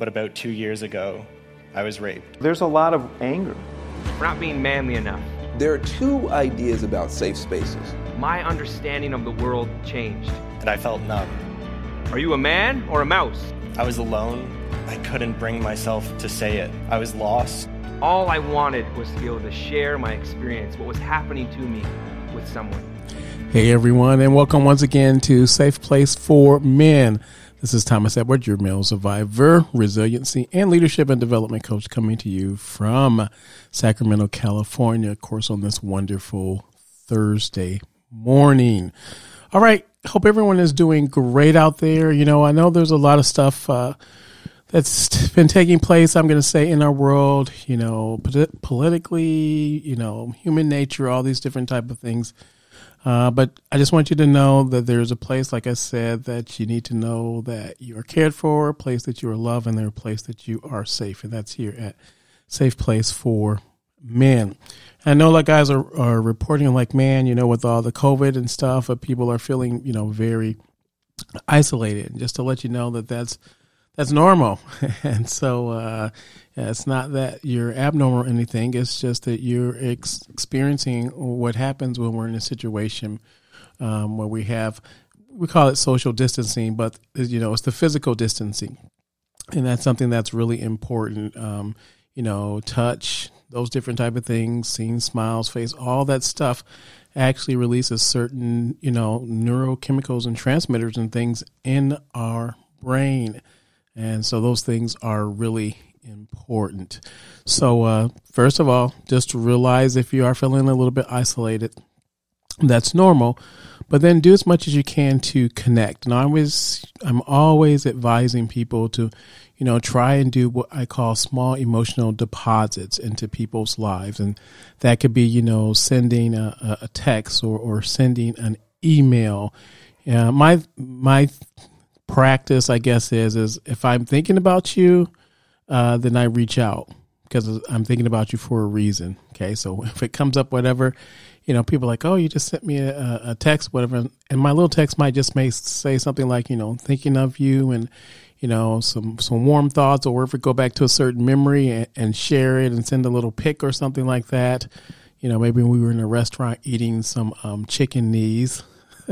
but about two years ago, I was raped. There's a lot of anger. For not being manly enough. There are two ideas about safe spaces. My understanding of the world changed. And I felt numb. Are you a man or a mouse? I was alone. I couldn't bring myself to say it. I was lost. All I wanted was to be able to share my experience, what was happening to me with someone. Hey everyone, and welcome once again to Safe Place for Men. This is Thomas Edward, your male survivor, resiliency, and leadership and development coach, coming to you from Sacramento, California, of course, on this wonderful Thursday morning. All right, hope everyone is doing great out there. You know, I know there's a lot of stuff uh, that's been taking place, I'm going to say, in our world, you know, politically, you know, human nature, all these different type of things uh, but I just want you to know that there's a place, like I said, that you need to know that you are cared for, a place that you are loved, and there's a place that you are safe. And that's here at Safe Place for Men. I know like guys are, are reporting like, man, you know, with all the COVID and stuff, people are feeling, you know, very isolated. Just to let you know that that's, that's normal. and so, uh, it's not that you're abnormal or anything. It's just that you're ex- experiencing what happens when we're in a situation um, where we have, we call it social distancing, but you know, it's the physical distancing, and that's something that's really important. Um, you know, touch, those different type of things, seeing smiles, face, all that stuff actually releases certain, you know, neurochemicals and transmitters and things in our brain. And so those things are really important. So, uh, first of all, just realize if you are feeling a little bit isolated, that's normal. But then do as much as you can to connect. And I always, I'm always advising people to, you know, try and do what I call small emotional deposits into people's lives. And that could be, you know, sending a, a text or, or sending an email. Yeah, my, my practice, I guess, is, is if I'm thinking about you, uh, then I reach out because I'm thinking about you for a reason. Okay. So if it comes up, whatever, you know, people like, oh, you just sent me a, a text, whatever. And my little text might just may say something like, you know, thinking of you and, you know, some, some warm thoughts or if we go back to a certain memory and, and share it and send a little pic or something like that. You know, maybe we were in a restaurant eating some um, chicken knees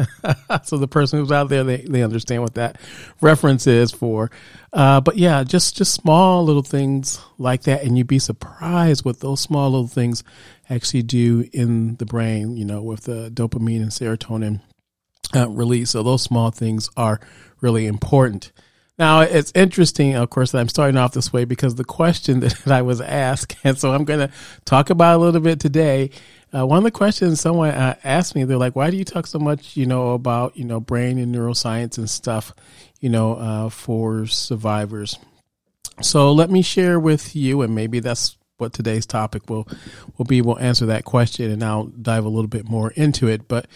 so the person who's out there, they, they understand what that reference is for. Uh, but yeah, just, just small little things like that. And you'd be surprised what those small little things actually do in the brain, you know, with the dopamine and serotonin uh, release. So those small things are really important. Now it's interesting, of course, that I'm starting off this way because the question that I was asked, and so I'm going to talk about a little bit today, uh, one of the questions someone uh, asked me, they're like, "Why do you talk so much, you know, about you know brain and neuroscience and stuff, you know, uh, for survivors?" So let me share with you, and maybe that's what today's topic will will be. We'll answer that question, and I'll dive a little bit more into it. But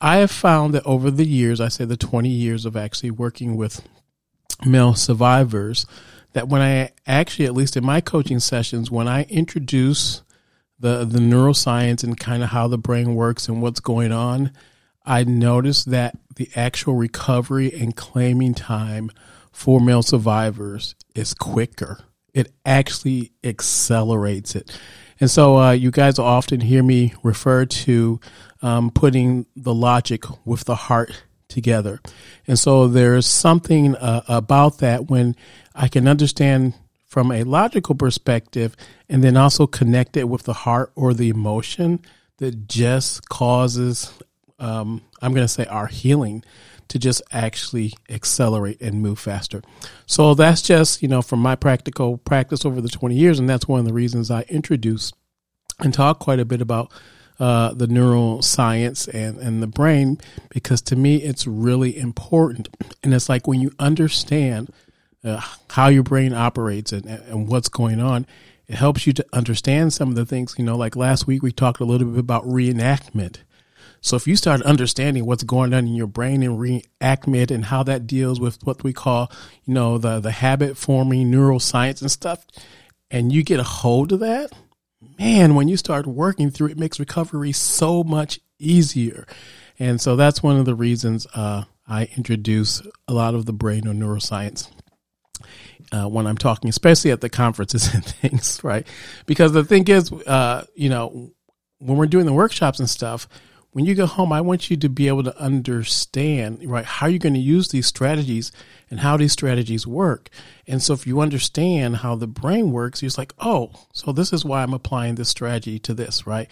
I have found that over the years, I say the 20 years of actually working with male survivors, that when I actually, at least in my coaching sessions, when I introduce the the neuroscience and kind of how the brain works and what's going on, I noticed that the actual recovery and claiming time for male survivors is quicker. It actually accelerates it. And so uh, you guys often hear me refer to um, putting the logic with the heart together. And so there's something uh, about that when I can understand from a logical perspective and then also connect it with the heart or the emotion that just causes, um, I'm going to say, our healing to just actually accelerate and move faster. So that's just, you know, from my practical practice over the 20 years. And that's one of the reasons I introduce and talk quite a bit about uh, the neuroscience and, and the brain, because to me, it's really important. And it's like when you understand uh, how your brain operates and, and what's going on. It helps you to understand some of the things, you know, like last week we talked a little bit about reenactment. So if you start understanding what's going on in your brain and reenactment and how that deals with what we call, you know, the, the habit forming neuroscience and stuff, and you get a hold of that, man, when you start working through it, it makes recovery so much easier. And so that's one of the reasons uh, I introduce a lot of the brain or neuroscience uh, when I'm talking, especially at the conferences and things, right? Because the thing is, uh, you know, when we're doing the workshops and stuff, when you go home, I want you to be able to understand, right, how you're going to use these strategies and how these strategies work. And so if you understand how the brain works, you're just like, oh, so this is why I'm applying this strategy to this, right?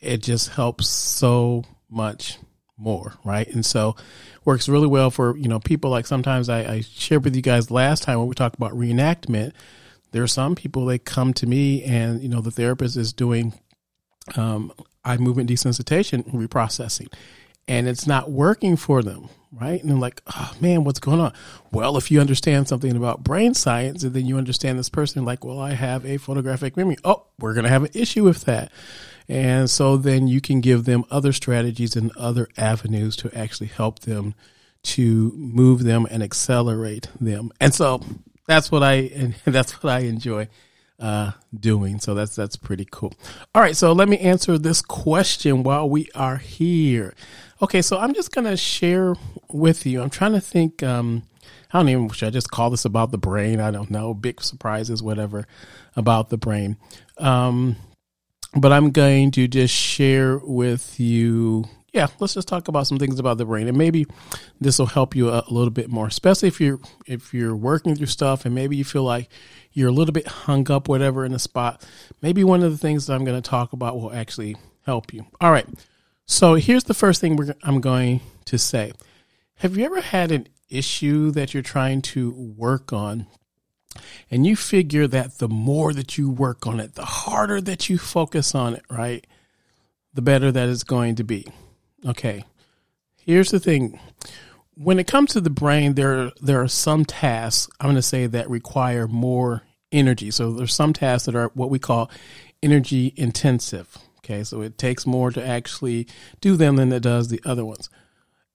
It just helps so much more, right? And so works really well for, you know, people like sometimes I, I shared with you guys last time when we talked about reenactment. There are some people they come to me and, you know, the therapist is doing um, eye movement desensitization reprocessing and it's not working for them, right? And they're like, oh man, what's going on? Well, if you understand something about brain science and then you understand this person, like, well, I have a photographic memory. Oh, we're going to have an issue with that. And so then you can give them other strategies and other avenues to actually help them to move them and accelerate them. And so that's what I, and that's what I enjoy uh, doing. So that's that's pretty cool. All right, so let me answer this question while we are here. Okay, so I'm just gonna share with you. I'm trying to think. Um, I don't even should I just call this about the brain? I don't know. Big surprises, whatever, about the brain. Um, but I'm going to just share with you yeah, let's just talk about some things about the brain, and maybe this will help you a, little bit more, especially if you're if you're working through stuff, and maybe you feel like you're a little bit hung up, whatever, in a spot. Maybe one of the things that I'm going to talk about will actually help you. All right, so here's the first thing I'm going to say. Have you ever had an issue that you're trying to work on? And you figure that the more that you work on it, the harder that you focus on it, right? The better that it's going to be. Okay. Here's the thing. When it comes to the brain, there there are some tasks I'm going to say that require more energy. So there's some tasks that are what we call energy intensive. Okay, so it takes more to actually do them than it does the other ones.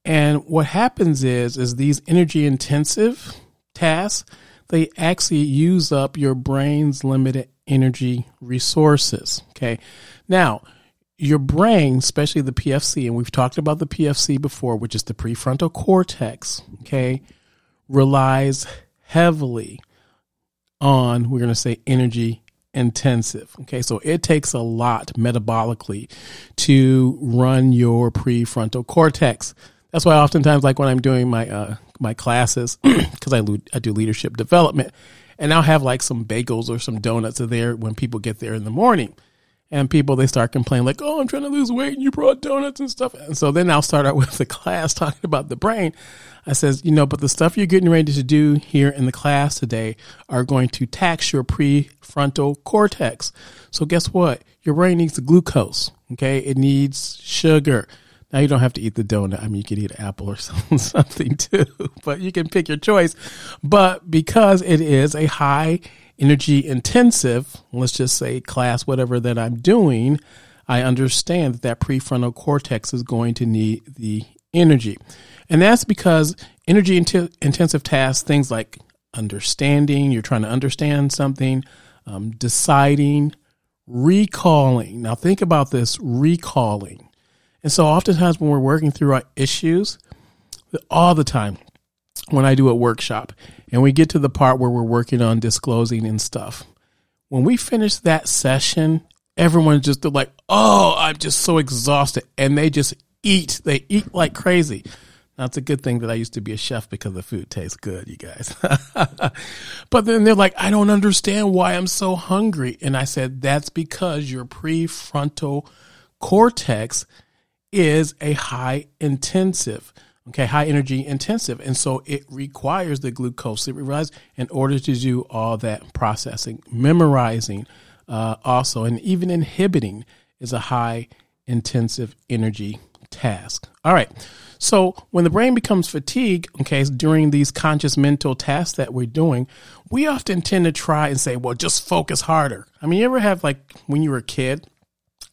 And what happens is is these energy intensive tasks, they actually use up your brain's limited energy resources. Okay. Now, your brain, especially the PFC, and we've talked about the PFC before, which is the prefrontal cortex, okay, relies heavily on, we're going to say, energy intensive. Okay, so it takes a lot metabolically to run your prefrontal cortex. That's why oftentimes, like when I'm doing my uh, my classes, because I, I do leadership development, and I'll have like some bagels or some donuts there when people get there in the morning. And people they start complaining like oh i'm trying to lose weight and you brought donuts and stuff. And so then i'll start out with the class talking about the brain. I says you know but the stuff you're getting ready to do here in the class today are going to tax your prefrontal cortex. So guess what? Your brain needs the glucose okay? It needs sugar now you don't have to eat the donut. I mean, you could eat an apple or something too, but you can pick your choice. But because it is a high energy intensive, let's just say class, whatever that I'm doing, I understand that that prefrontal cortex is going to need the energy. And that's because energy intensive tasks, things like understanding, you're trying to understand something, um, deciding, recalling. Now, think about this recalling. And so, oftentimes, when we're working through our issues, all the time, when I do a workshop and we get to the part where we're working on disclosing and stuff. When we finish that session, everyone's just like, "Oh, I'm just so exhausted," and they just eat. They eat like crazy. It's a good thing that I used to be a chef because the food tastes good, you guys. but then they're like, "I don't understand why I'm so hungry," and I said, "That's because your prefrontal cortex is a high intensive." okay, high energy intensive. And so it requires the glucose. It requires in order to do all that processing, memorizing uh, also, and even inhibiting is a high intensive energy task. All right. So when the brain becomes fatigued, okay, during these conscious mental tasks that we're doing, we often tend to try and say, well, just focus harder. I mean, you ever have like when you were a kid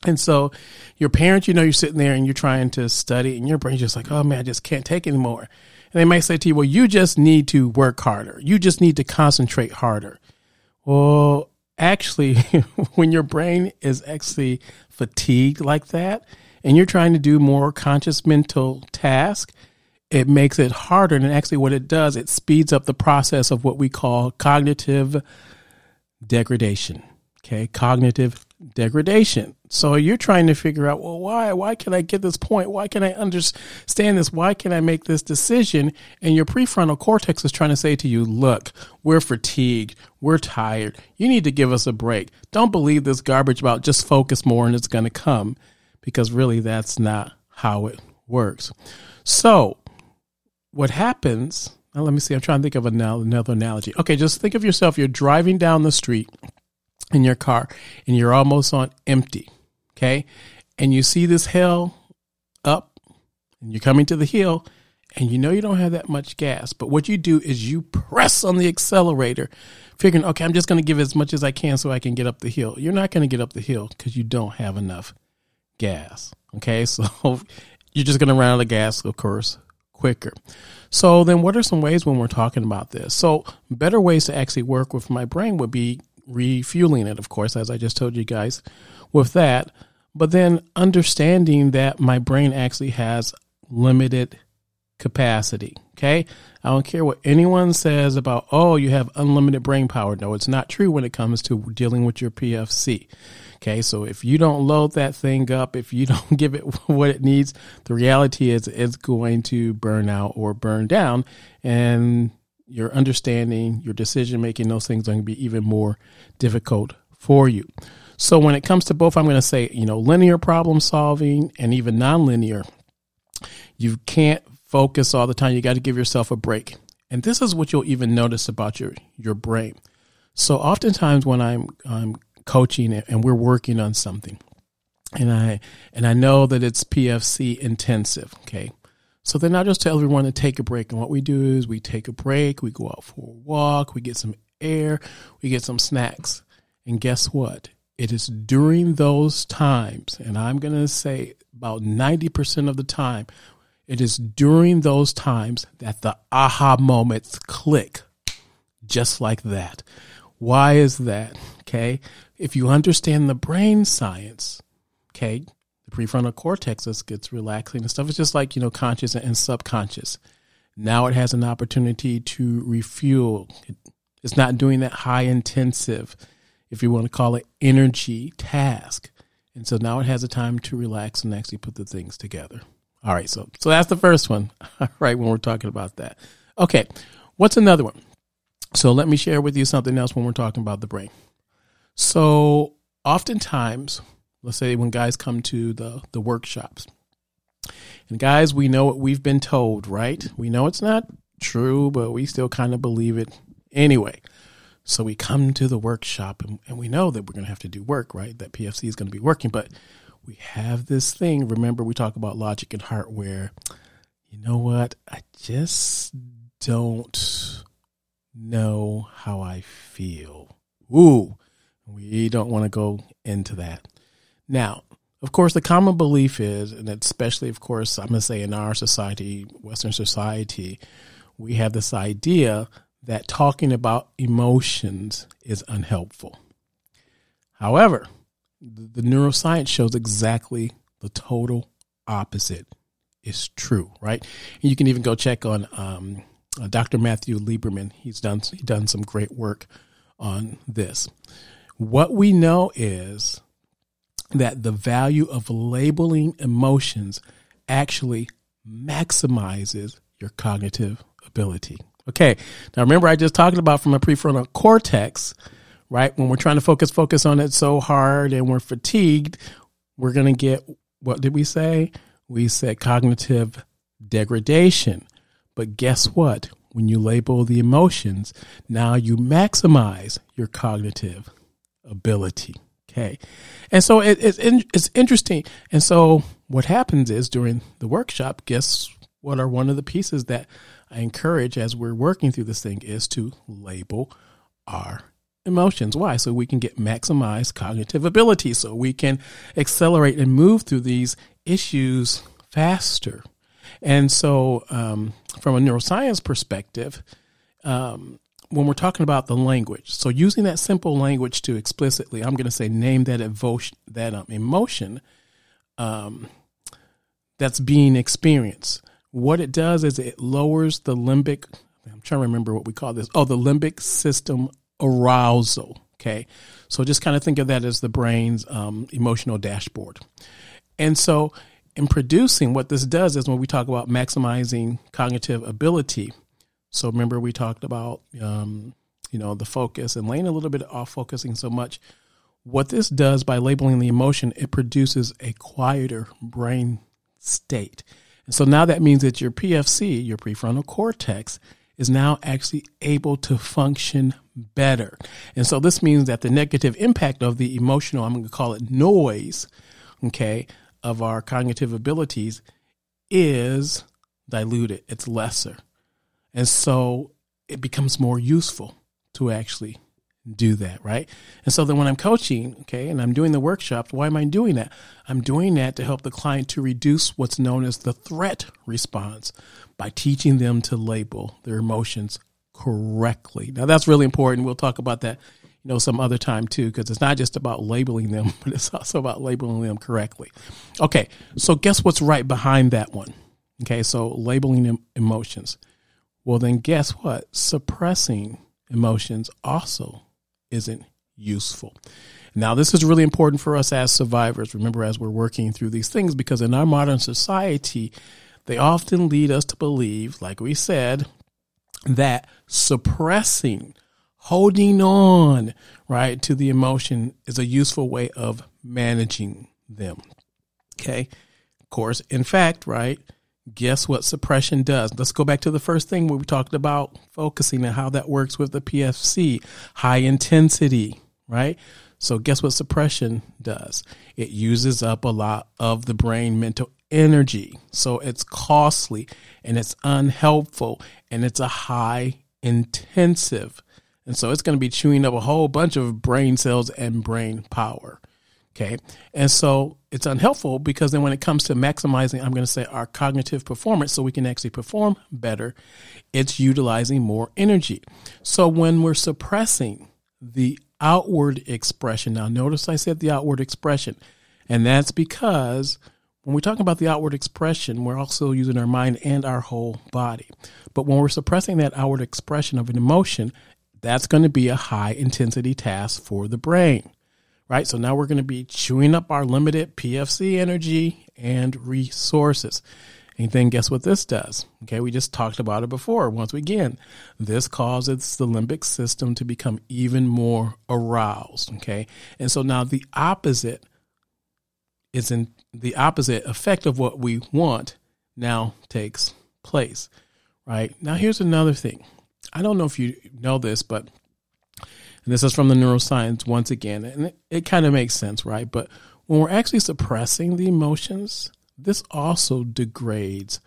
and so your parents, you know, you're sitting there and you're trying to study and your brain's just like, oh man, I just can't take anymore. And they might say to you, well, you just need to work harder. You just need to concentrate harder. Well, actually, when your brain is actually fatigued like that and you're trying to do more conscious mental task, it makes it harder. And actually, what it does, it speeds up the process of what we call cognitive degradation. Okay, cognitive degradation. So you're trying to figure out, well, why? Why can I get this point? Why can I understand this? Why can I make this decision? And your prefrontal cortex is trying to say to you, look, we're fatigued. We're tired. You need to give us a break. Don't believe this garbage about just focus more and it's going to come because really that's not how it works. So what happens, let me see, I'm trying to think of another analogy. Okay, just think of yourself. You're driving down the street in your car and you're almost on empty. Okay. And you see this hill up and you're coming to the hill and you know you don't have that much gas. But what you do is you press on the accelerator, figuring, okay, I'm just going to give as much as I can so I can get up the hill. You're not going to get up the hill because you don't have enough gas. Okay. So you're just going to run out of gas, of course, quicker. So then what are some ways when we're talking about this? So better ways to actually work with my brain would be refueling it, of course, as I just told you guys with that. But then understanding that my brain actually has limited capacity. Okay. I don't care what anyone says about, oh, you have unlimited brain power. No, it's not true when it comes to dealing with your PFC. Okay. So if you don't load that thing up, if you don't give it what it needs, the reality is it's going to burn out or burn down. And your understanding, your decision making, those things are going to be even more difficult for you. So when it comes to both, I'm going to say, you know, linear problem solving and even nonlinear, you can't focus all the time. You got to give yourself a break. And this is what you'll even notice about your, your brain. So oftentimes when I'm, I'm coaching and we're working on something and I, and I know that it's PFC intensive. Okay. So then I just tell everyone to take a break. And what we do is we take a break, we go out for a walk, we get some air, we get some snacks. And guess what? It is during those times, and I'm going to say about 90% of the time, it is during those times that the aha moments click just like that. Why is that? Okay. If you understand the brain science, okay, the prefrontal cortex gets relaxing and stuff. It's just like, you know, conscious and subconscious. Now it has an opportunity to refuel. It's not doing that high intensive, if you want to call it energy task. And so now it has a time to relax and actually put the things together. All right. So, so that's the first one. All right. When we're talking about that. Okay. What's another one? So let me share with you something else when we're talking about the brain. So oftentimes let's say when guys come to the, the workshops. And guys, we know what we've been told, right? We know it's not true, but we still kind of believe it anyway. So we come to the workshop and, and we know that we're going to have to do work, right? That PFC is going to be working, but we have this thing. Remember, we talk about logic and heart where, you know what? I just don't know how I feel. Ooh, we don't want to go into that. Now, of course, the common belief is, and especially, of course, I'm going to say in our society, Western society, we have this idea that talking about emotions is unhelpful. However, the neuroscience shows exactly the total opposite is true, right? And you can even go check on um, uh, Dr. Matthew Lieberman. He's done he's done some great work on this. What we know is that the value of labeling emotions actually maximizes your cognitive ability. Okay. Now remember I just talked about from a prefrontal cortex, right? When we're trying to focus, focus on it so hard and we're fatigued, we're going to get, what did we say? We said cognitive degradation. But guess what? When you label the emotions, now you maximize your cognitive ability. Okay. And so it, it's, it's interesting. And so what happens is during the workshop, guess what are one of the pieces that I encourage as we're working through this thing is to label our emotions. Why? So we can get maximized cognitive ability, so we can accelerate and move through these issues faster. And so, um, from a neuroscience perspective, um, when we're talking about the language, so using that simple language to explicitly, I'm going to say name that emotion, that um, emotion um, that's being experienced. What it does is it lowers the limbic. I'm trying to remember what we call this. Oh, the limbic system arousal. Okay. So just kind of think of that as the brain's um, emotional dashboard. And so in producing, what this does is when we talk about maximizing cognitive ability. So remember, we talked about, um, you know, the focus and laying a little bit off focusing so much. What this does by labeling the emotion, it produces a quieter brain state. And so now that means that your PFC, your prefrontal cortex, is now actually able to function better. And so this means that the negative impact of the emotional, I'm going to call it noise, okay, of our cognitive abilities is diluted, it's lesser. And so it becomes more useful to actually do that, right? And so then when I'm coaching, okay, and I'm doing the workshops, why am I doing that? I'm doing that to help the client to reduce what's known as the threat response by teaching them to label their emotions correctly. Now that's really important. We'll talk about that, you know, some other time too, because it's not just about labeling them, but it's also about labeling them correctly. Okay, so guess what's right behind that one? Okay, so labeling emotions. Well, then guess what? Suppressing emotions also isn't useful. Now, this is really important for us as survivors. Remember, as we're working through these things, because in our modern society, they often lead us to believe, like we said, that suppressing, holding on, right, to the emotion is a useful way of managing them. Okay. Of course, in fact, right, guess what suppression does? Let's go back to the first thing where we talked about focusing and how that works with the PFC, high intensity, right? So guess what suppression does? It uses up a lot of the brain mental energy. So it's costly and it's unhelpful and it's a high intensive. And so it's going to be chewing up a whole bunch of brain cells and brain power. Okay. And so it's unhelpful because then when it comes to maximizing, I'm going to say our cognitive performance so we can actually perform better, it's utilizing more energy. So when we're suppressing the outward expression, now notice I said the outward expression, and that's because when we're talking about the outward expression, we're also using our mind and our whole body. But when we're suppressing that outward expression of an emotion, that's going to be a high intensity task for the brain right? So now we're going to be chewing up our limited PFC energy and resources. And then guess what this does? Okay, we just talked about it before. Once again, this causes the limbic system to become even more aroused. Okay, and so now the opposite is in the opposite effect of what we want now takes place. Right now, here's another thing. I don't know if you know this, but and this is from the neuroscience once again, and it, it kind of makes sense, right? But when we're actually suppressing the emotions, this also degrades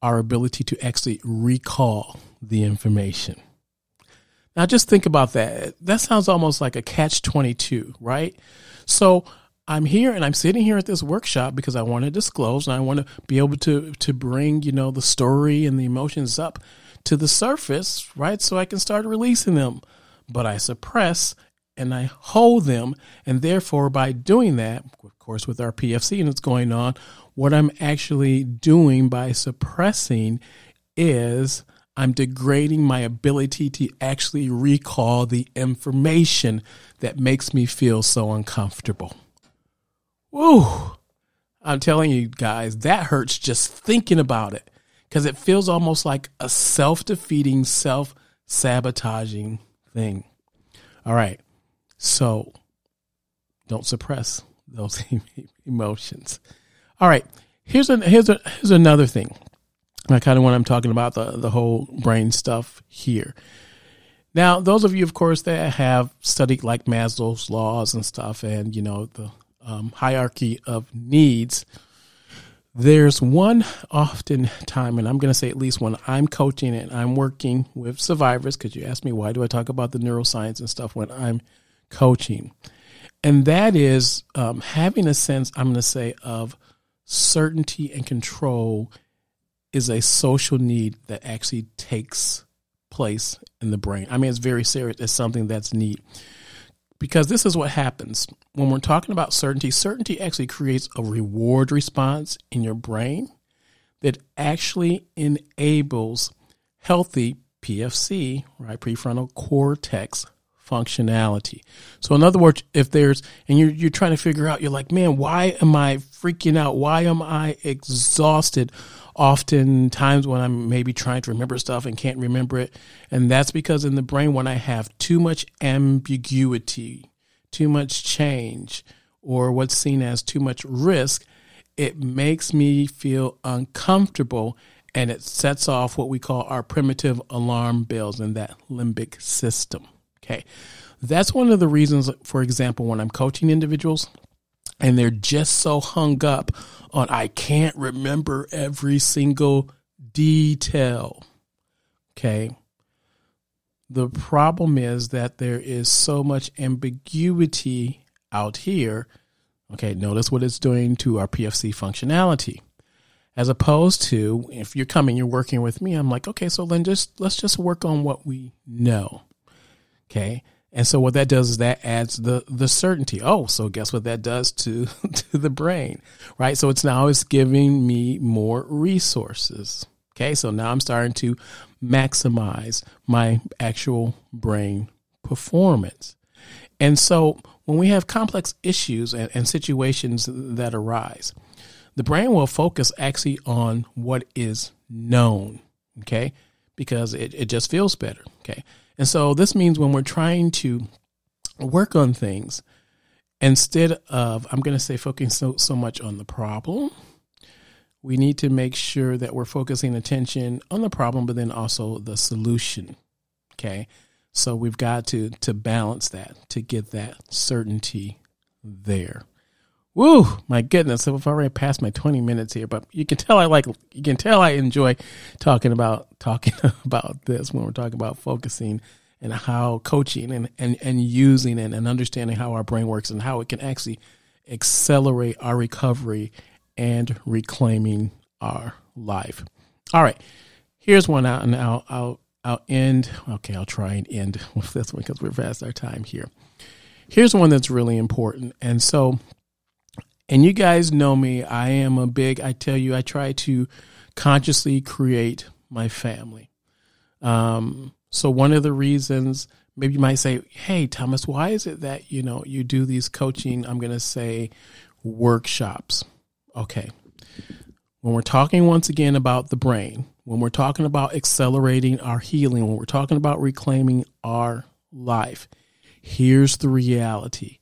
our ability to actually recall the information. Now, just think about that. That sounds almost like a catch 22, right? So, I'm here and I'm sitting here at this workshop because I want to disclose and I want to be able to to bring, you know, the story and the emotions up to the surface, right? So I can start releasing them but I suppress and I hold them. And therefore, by doing that, of course, with our PFC and it's going on, what I'm actually doing by suppressing is I'm degrading my ability to actually recall the information that makes me feel so uncomfortable. Woo! I'm telling you guys, that hurts just thinking about it because it feels almost like a self defeating, self sabotaging thing. All right. So don't suppress those emotions. All right. Here's a, here's a, here's another thing. I kind of what I'm talking about the the whole brain stuff here. Now, those of you, of course, that have studied like Maslow's laws and stuff, and you know the um, hierarchy of needs, there's one often time, and I'm going to say at least when I'm coaching and I'm working with survivors, because you asked me why do I talk about the neuroscience and stuff when I'm coaching, and that is um, having a sense, I'm going to say, of certainty and control is a social need that actually takes place in the brain. I mean, it's very serious. It's something that's neat because this is what happens when we're talking about certainty. Certainty actually creates a reward response in your brain that actually enables healthy PFC, right, prefrontal cortex functionality. So in other words, if there's and you're you're trying to figure out, you're like, man, why am I freaking out? Why am I exhausted? Often times when I'm maybe trying to remember stuff and can't remember it. And that's because in the brain when I have too much ambiguity, too much change, or what's seen as too much risk, it makes me feel uncomfortable and it sets off what we call our primitive alarm bells in that limbic system. Okay. That's one of the reasons, for example, when I'm coaching individuals and they're just so hung up on, I can't remember every single detail. Okay. The problem is that there is so much ambiguity out here. Okay. Notice what it's doing to our PFC functionality as opposed to if you're coming, you're working with me. I'm like, okay, so then just let's just work on what we know. Okay. And so what that does is that adds the the certainty. Oh, so guess what that does to to the brain, right? So it's now it's giving me more resources. Okay, so now I'm starting to maximize my actual brain performance. And so when we have complex issues and, and situations that arise, the brain will focus actually on what is known. Okay, because it, it just feels better. Okay. And so this means when we're trying to work on things, instead of, I'm going to say, focusing so, so much on the problem, we need to make sure that we're focusing attention on the problem, but then also the solution. Okay. So we've got to, to balance that to get that certainty there. Woo, my goodness. I've already passed my 20 minutes here, but you can tell I like, you can tell I enjoy talking about, talking about this when we're talking about focusing and how coaching and, and, and using it and understanding how our brain works and how it can actually accelerate our recovery and reclaiming our life. All right. Here's one out and I'll, I'll, I'll end. Okay. I'll try and end with this one because we're past our time here. Here's one that's really important. And so, and you guys know me. I am a big, I tell you, I try to consciously create my family. Um, so one of the reasons, maybe you might say, Hey, Thomas, why is it that, you know, you do these coaching, I'm going to say workshops? Okay. When we're talking once again about the brain, when we're talking about accelerating our healing, when we're talking about reclaiming our life, here's the reality.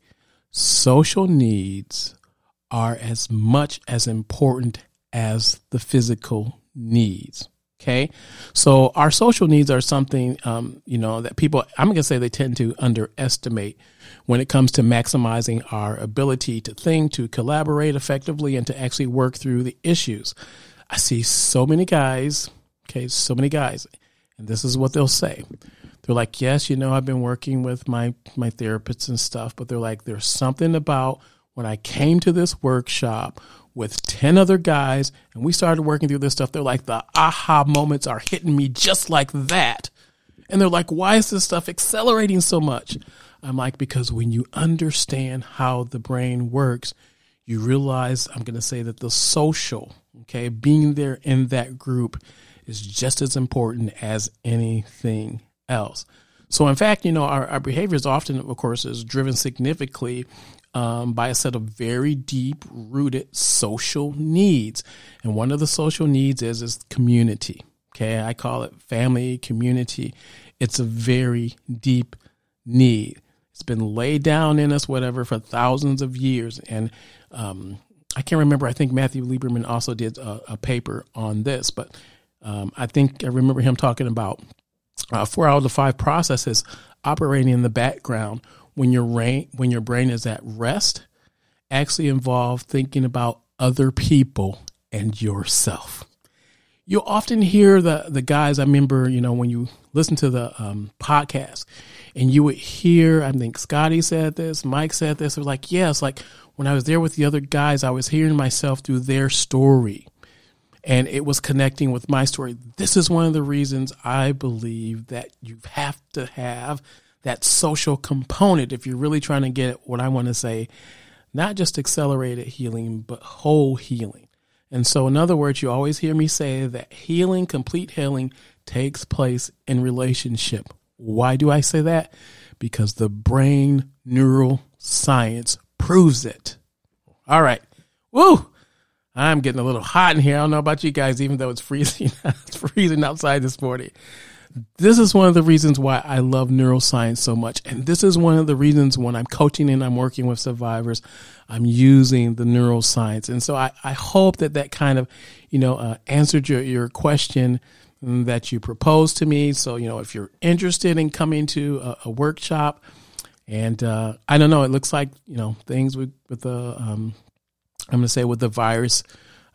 Social needs are as much as important as the physical needs. Okay. So our social needs are something, um, you know, that people, I'm going to say they tend to underestimate when it comes to maximizing our ability to think, to collaborate effectively, and to actually work through the issues. I see so many guys, okay, so many guys, and this is what they'll say. They're like, yes, you know, I've been working with my, my therapists and stuff, but they're like, there's something about when I came to this workshop with 10 other guys and we started working through this stuff, they're like, the aha moments are hitting me just like that. And they're like, why is this stuff accelerating so much? I'm like, because when you understand how the brain works, you realize, I'm going to say that the social, okay, being there in that group is just as important as anything else. So, in fact, you know, our, our behavior is often, of course, is driven significantly um, by a set of very deep rooted social needs. And one of the social needs is, is community. Okay. I call it family, community. It's a very deep need. It's been laid down in us, whatever, for thousands of years. And um, I can't remember. I think Matthew Lieberman also did a, a paper on this, but um, I think I remember him talking about uh, four out of the five processes operating in the background when your brain when your brain is at rest actually involve thinking about other people and yourself. You'll often hear the the guys. I remember, you know, when you listen to the um, podcast, and you would hear. I think Scotty said this, Mike said this. They're like, yeah, like when I was there with the other guys, I was hearing myself through their story, and it was connecting with my story. This is one of the reasons I believe that you have to have that social component if you're really trying to get what I want to say, not just accelerated healing, but whole healing. And so, in other words, you always hear me say that healing, complete healing, takes place in relationship. Why do I say that? Because the brain neural science proves it. All right. Woo! I'm getting a little hot in here. I don't know about you guys, even though it's freezing. it's freezing outside this morning. This is one of the reasons why I love neuroscience so much. And this is one of the reasons when I'm coaching and I'm working with survivors, I'm using the neuroscience. And so I, I hope that that kind of, you know, uh, answered your, your question that you proposed to me. So, you know, if you're interested in coming to a, a workshop, and uh, I don't know, it looks like, you know, things with, with the, um, I'm going to say with the virus,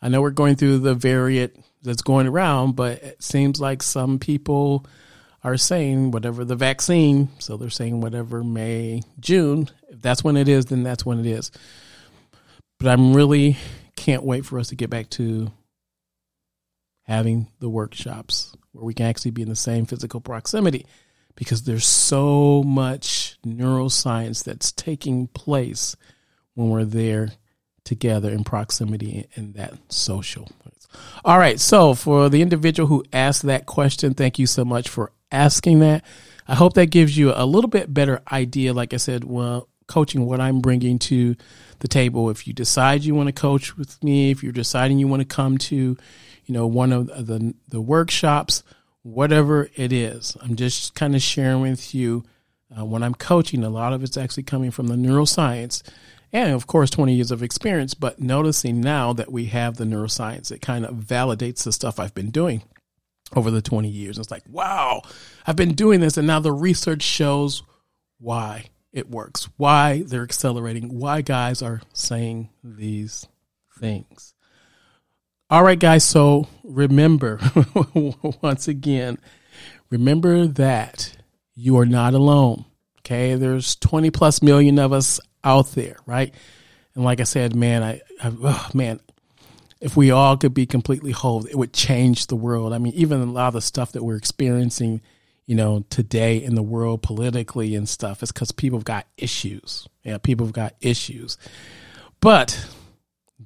I know we're going through the variant that's going around, but it seems like some people are saying whatever the vaccine, so they're saying whatever May, June, if that's when it is, then that's when it is. But I'm really can't wait for us to get back to having the workshops where we can actually be in the same physical proximity because there's so much neuroscience that's taking place when we're there together in proximity and that social. All right. So for the individual who asked that question, thank you so much for asking that. I hope that gives you a little bit better idea. Like I said, well, coaching, what I'm bringing to the table. If you decide you want to coach with me, if you're deciding you want to come to, you know, one of the the workshops, whatever it is, I'm just kind of sharing with you uh, when I'm coaching. A lot of it's actually coming from the neuroscience, and of course, 20 years of experience. But noticing now that we have the neuroscience, it kind of validates the stuff I've been doing over the 20 years. It's like, wow, I've been doing this, and now the research shows why it works, why they're accelerating, why guys are saying these things. All right, guys, so remember, once again, remember that you are not alone. Okay, there's 20 plus million of us out there, right? And like I said, man, I, I oh, man, if we all could be completely whole, it would change the world. I mean, even a lot of the stuff that we're experiencing you know, today in the world politically and stuff. It's because people have got issues. Yeah, people have got issues. But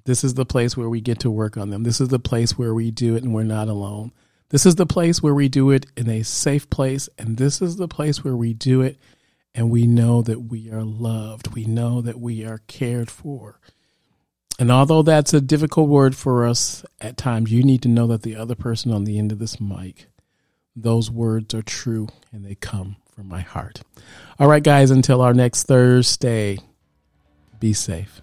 this is the place where we get to work on them. This is the place where we do it and we're not alone. This is the place where we do it in a safe place. And this is the place where we do it and we know that we are loved. We know that we are cared for. And although that's a difficult word for us at times, you need to know that the other person on the end of this mic those words are true and they come from my heart. All right, guys, until our next Thursday, be safe.